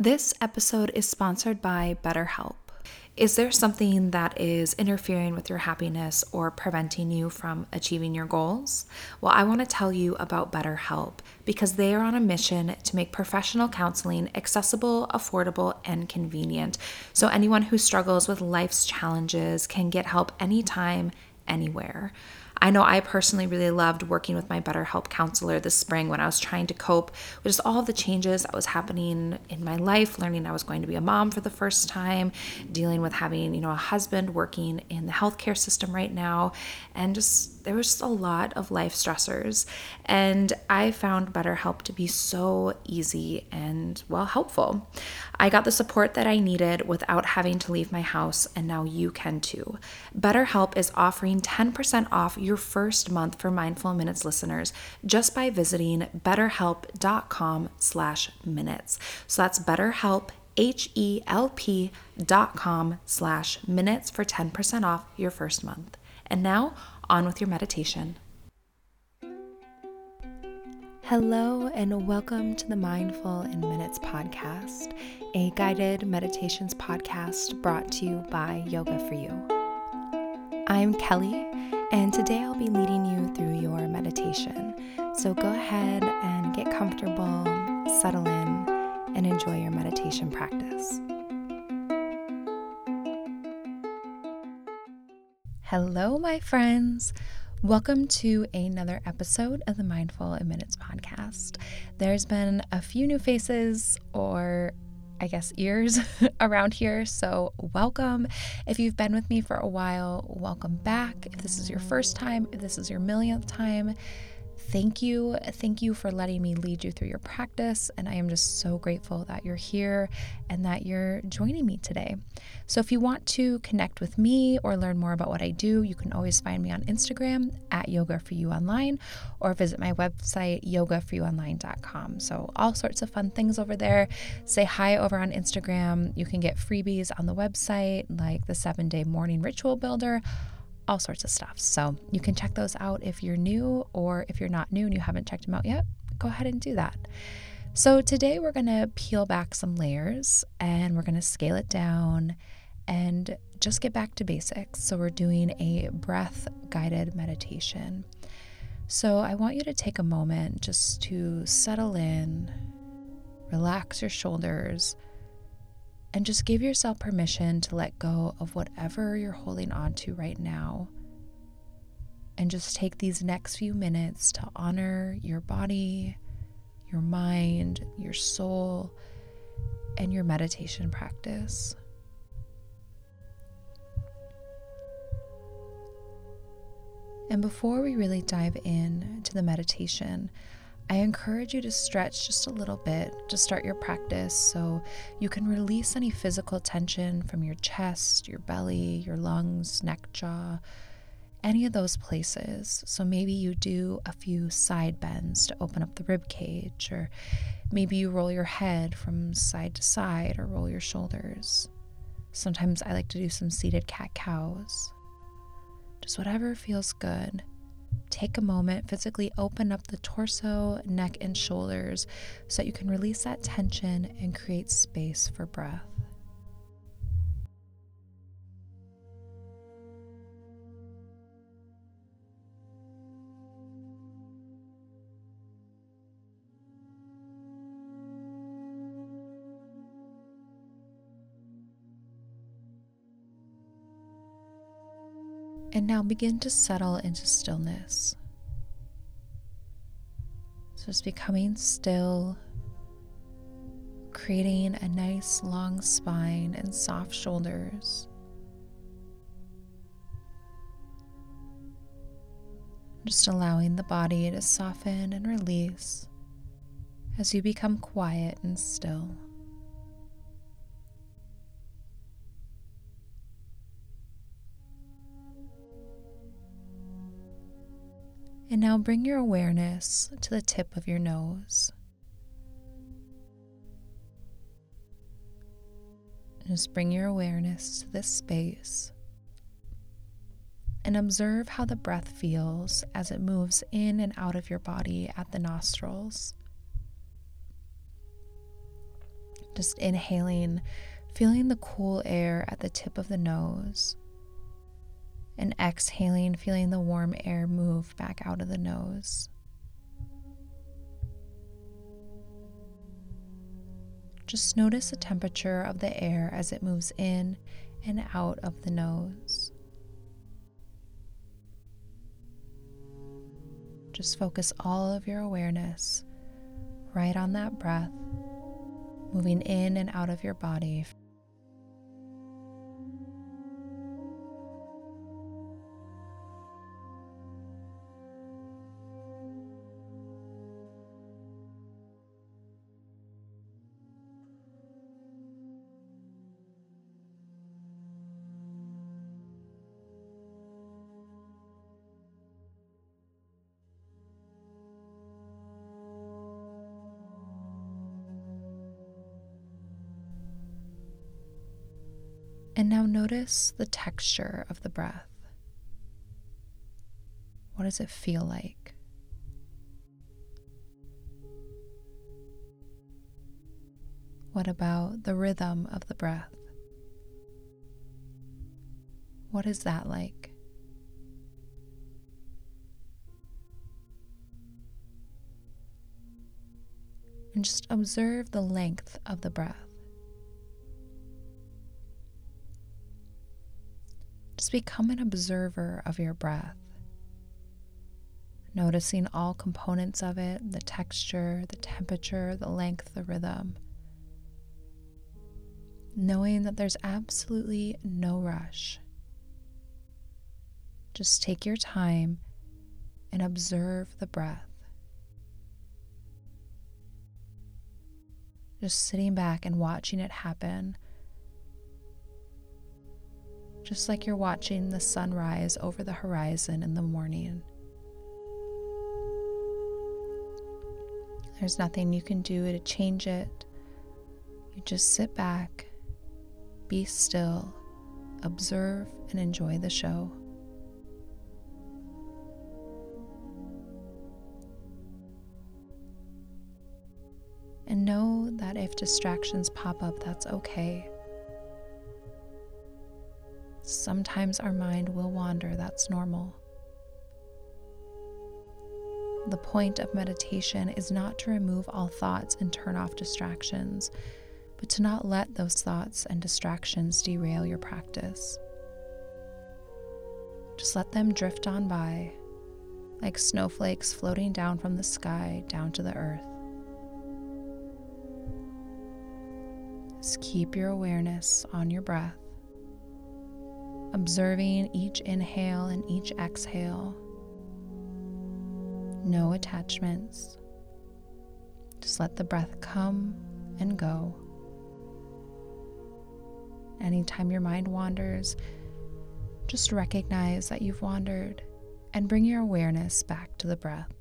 This episode is sponsored by BetterHelp. Is there something that is interfering with your happiness or preventing you from achieving your goals? Well, I want to tell you about BetterHelp because they are on a mission to make professional counseling accessible, affordable, and convenient. So anyone who struggles with life's challenges can get help anytime, anywhere. I know I personally really loved working with my BetterHelp counselor this spring when I was trying to cope with just all the changes that was happening in my life, learning I was going to be a mom for the first time, dealing with having, you know, a husband working in the healthcare system right now, and just there was just a lot of life stressors. And I found BetterHelp to be so easy and, well, helpful. I got the support that I needed without having to leave my house, and now you can too. BetterHelp is offering 10% off your first month for Mindful Minutes listeners just by visiting betterhelp.com slash minutes. So that's BetterHelp, H-E-L-P dot com slash minutes for 10% off your first month. And now, on with your meditation. Hello, and welcome to the Mindful in Minutes podcast, a guided meditations podcast brought to you by Yoga for You. I'm Kelly, and today I'll be leading you through your meditation. So go ahead and get comfortable, settle in, and enjoy your meditation practice. Hello, my friends. Welcome to another episode of the Mindful in Minutes podcast. There's been a few new faces, or I guess ears, around here, so welcome. If you've been with me for a while, welcome back. If this is your first time, if this is your millionth time, thank you. Thank you for letting me lead you through your practice. And I am just so grateful that you're here and that you're joining me today. So, if you want to connect with me or learn more about what I do, you can always find me on Instagram at Yoga for You Online or visit my website, yogaforyouonline.com. So, all sorts of fun things over there. Say hi over on Instagram. You can get freebies on the website, like the seven day morning ritual builder all sorts of stuff. So you can check those out if you're new, or if you're not new and you haven't checked them out yet, go ahead and do that. So today we're going to peel back some layers and we're going to scale it down and just get back to basics. So we're doing a breath guided meditation. So I want you to take a moment just to settle in, relax your shoulders and just give yourself permission to let go of whatever you're holding on to right now. And just take these next few minutes to honor your body, your mind, your soul, and your meditation practice. And before we really dive in to the meditation, I encourage you to stretch just a little bit to start your practice so you can release any physical tension from your chest, your belly, your lungs, neck, jaw, any of those places. So maybe you do a few side bends to open up the rib cage, or maybe you roll your head from side to side or roll your shoulders. Sometimes I like to do some seated cat cows. Just whatever feels good. Take a moment, physically open up the torso, neck, and shoulders so that you can release that tension and create space for breath. And now begin to settle into stillness. So just becoming still, creating a nice long spine and soft shoulders. Just allowing the body to soften and release as you become quiet and still. And now bring your awareness to the tip of your nose. Just bring your awareness to this space and observe how the breath feels as it moves in and out of your body at the nostrils. Just inhaling, feeling the cool air at the tip of the nose. And exhaling, feeling the warm air move back out of the nose. Just notice the temperature of the air as it moves in and out of the nose. Just focus all of your awareness right on that breath, moving in and out of your body And now notice the texture of the breath. What does it feel like? What about the rhythm of the breath? What is that like? And just observe the length of the breath. Become an observer of your breath, noticing all components of it the texture, the temperature, the length, the rhythm. Knowing that there's absolutely no rush. Just take your time and observe the breath. Just sitting back and watching it happen just like you're watching the sunrise over the horizon in the morning. There's nothing you can do to change it. You just sit back, be still, observe, and enjoy the show. And know that if distractions pop up, that's okay. Sometimes our mind will wander, that's normal. The point of meditation is not to remove all thoughts and turn off distractions, but to not let those thoughts and distractions derail your practice. Just let them drift on by, like snowflakes floating down from the sky down to the earth. Just keep your awareness on your breath observing each inhale and each exhale. No attachments. Just let the breath come and go. Anytime your mind wanders, just recognize that you've wandered and bring your awareness back to the breath.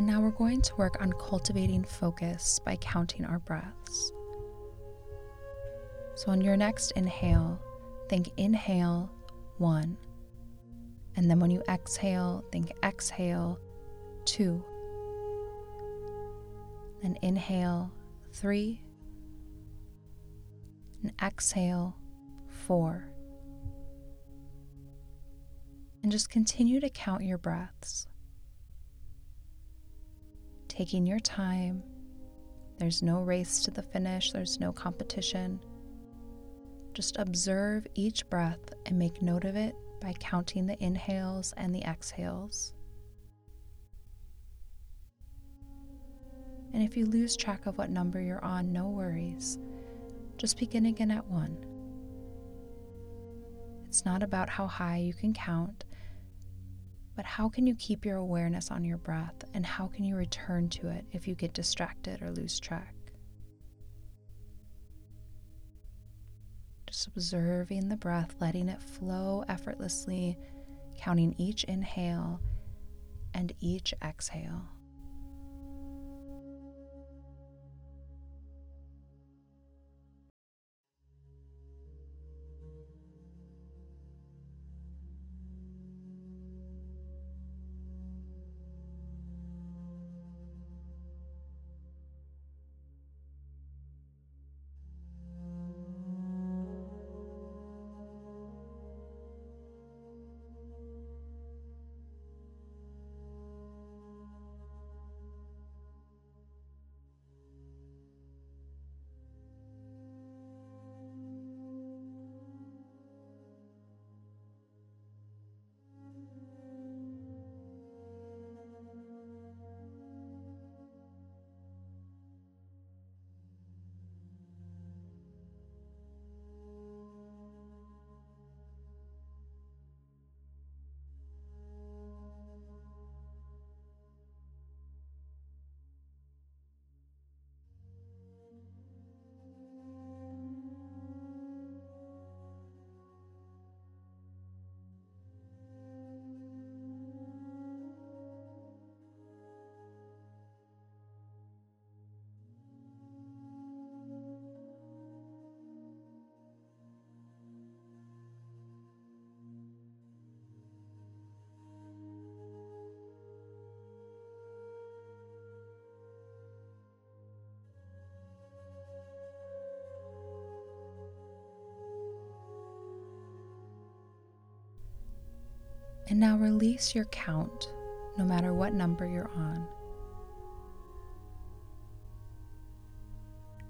And now we're going to work on cultivating focus by counting our breaths. So, on your next inhale, think inhale one. And then when you exhale, think exhale two. Then inhale three. And exhale four. And just continue to count your breaths taking your time. There's no race to the finish, there's no competition. Just observe each breath and make note of it by counting the inhales and the exhales. And if you lose track of what number you're on, no worries. Just begin again at one. It's not about how high you can count, but how can you keep your awareness on your breath and how can you return to it if you get distracted or lose track? Just observing the breath, letting it flow effortlessly, counting each inhale and each exhale. And now release your count, no matter what number you're on.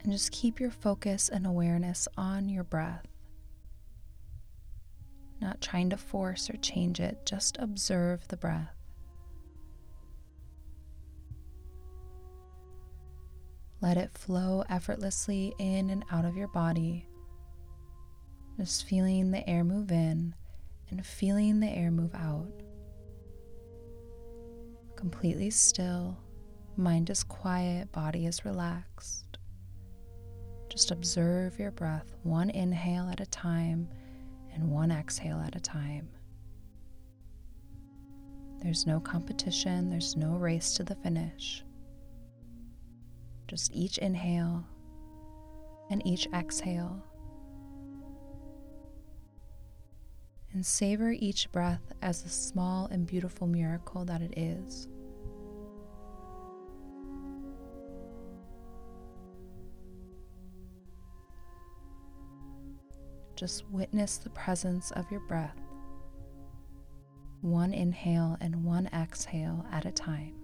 And just keep your focus and awareness on your breath. Not trying to force or change it, just observe the breath. Let it flow effortlessly in and out of your body. Just feeling the air move in and feeling the air move out. Completely still, mind is quiet, body is relaxed. Just observe your breath one inhale at a time and one exhale at a time. There's no competition, there's no race to the finish. Just each inhale and each exhale and savor each breath as the small and beautiful miracle that it is. Just witness the presence of your breath, one inhale and one exhale at a time.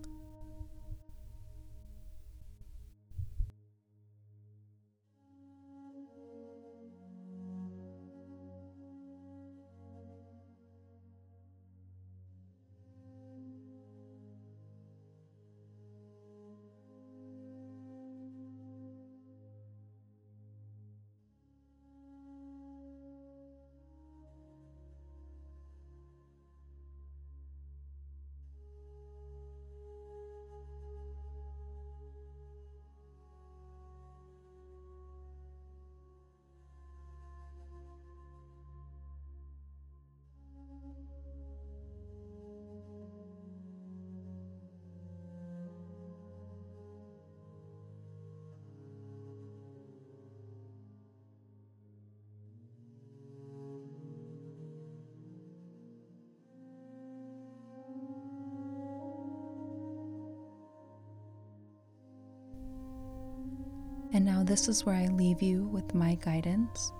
And now, this is where I leave you with my guidance.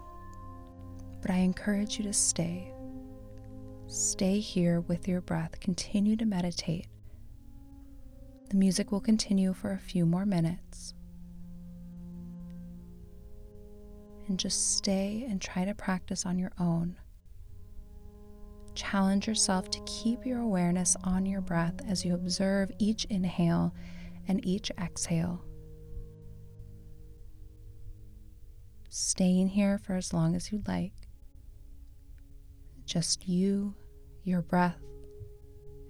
But I encourage you to stay. Stay here with your breath. Continue to meditate. The music will continue for a few more minutes. And just stay and try to practice on your own. challenge yourself to keep your awareness on your breath as you observe each inhale and each exhale. Staying here for as long as you'd like. Just you, your breath,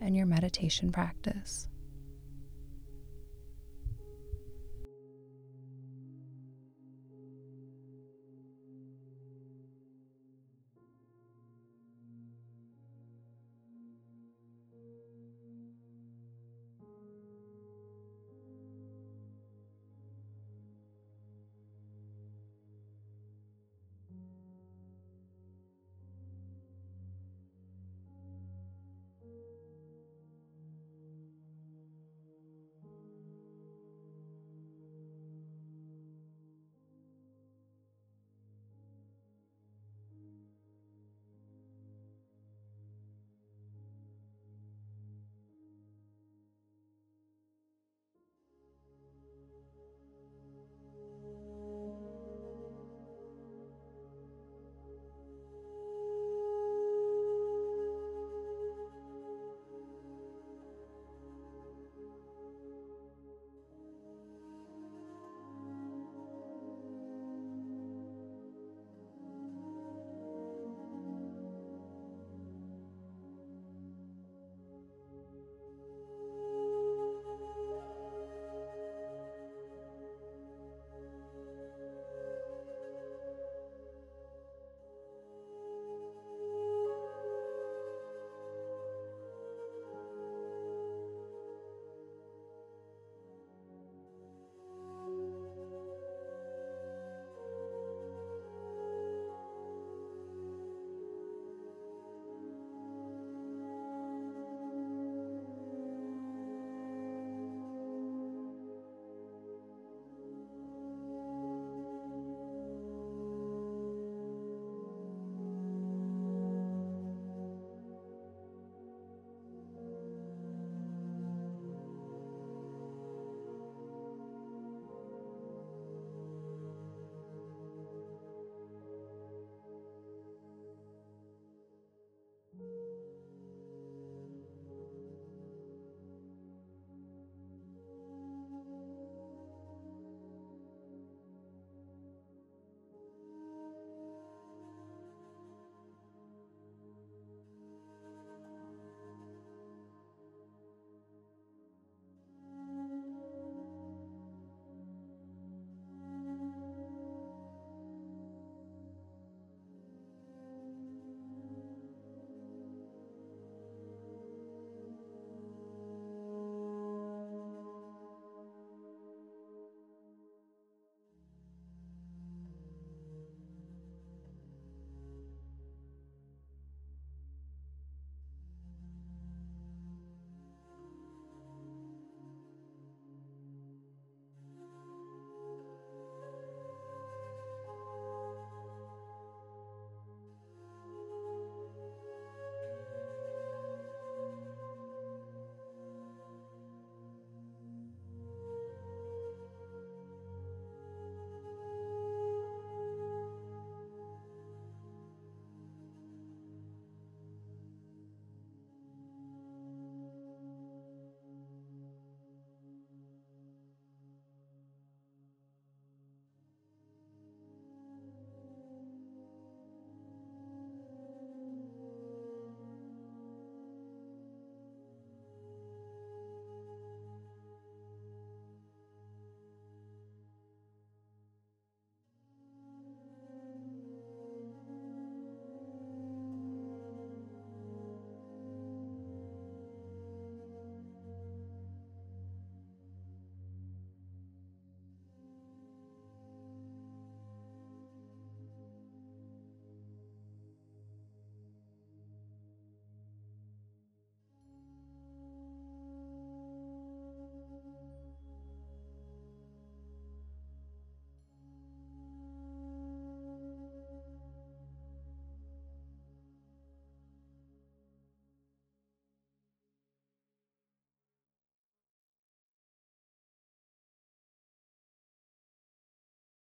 and your meditation practice.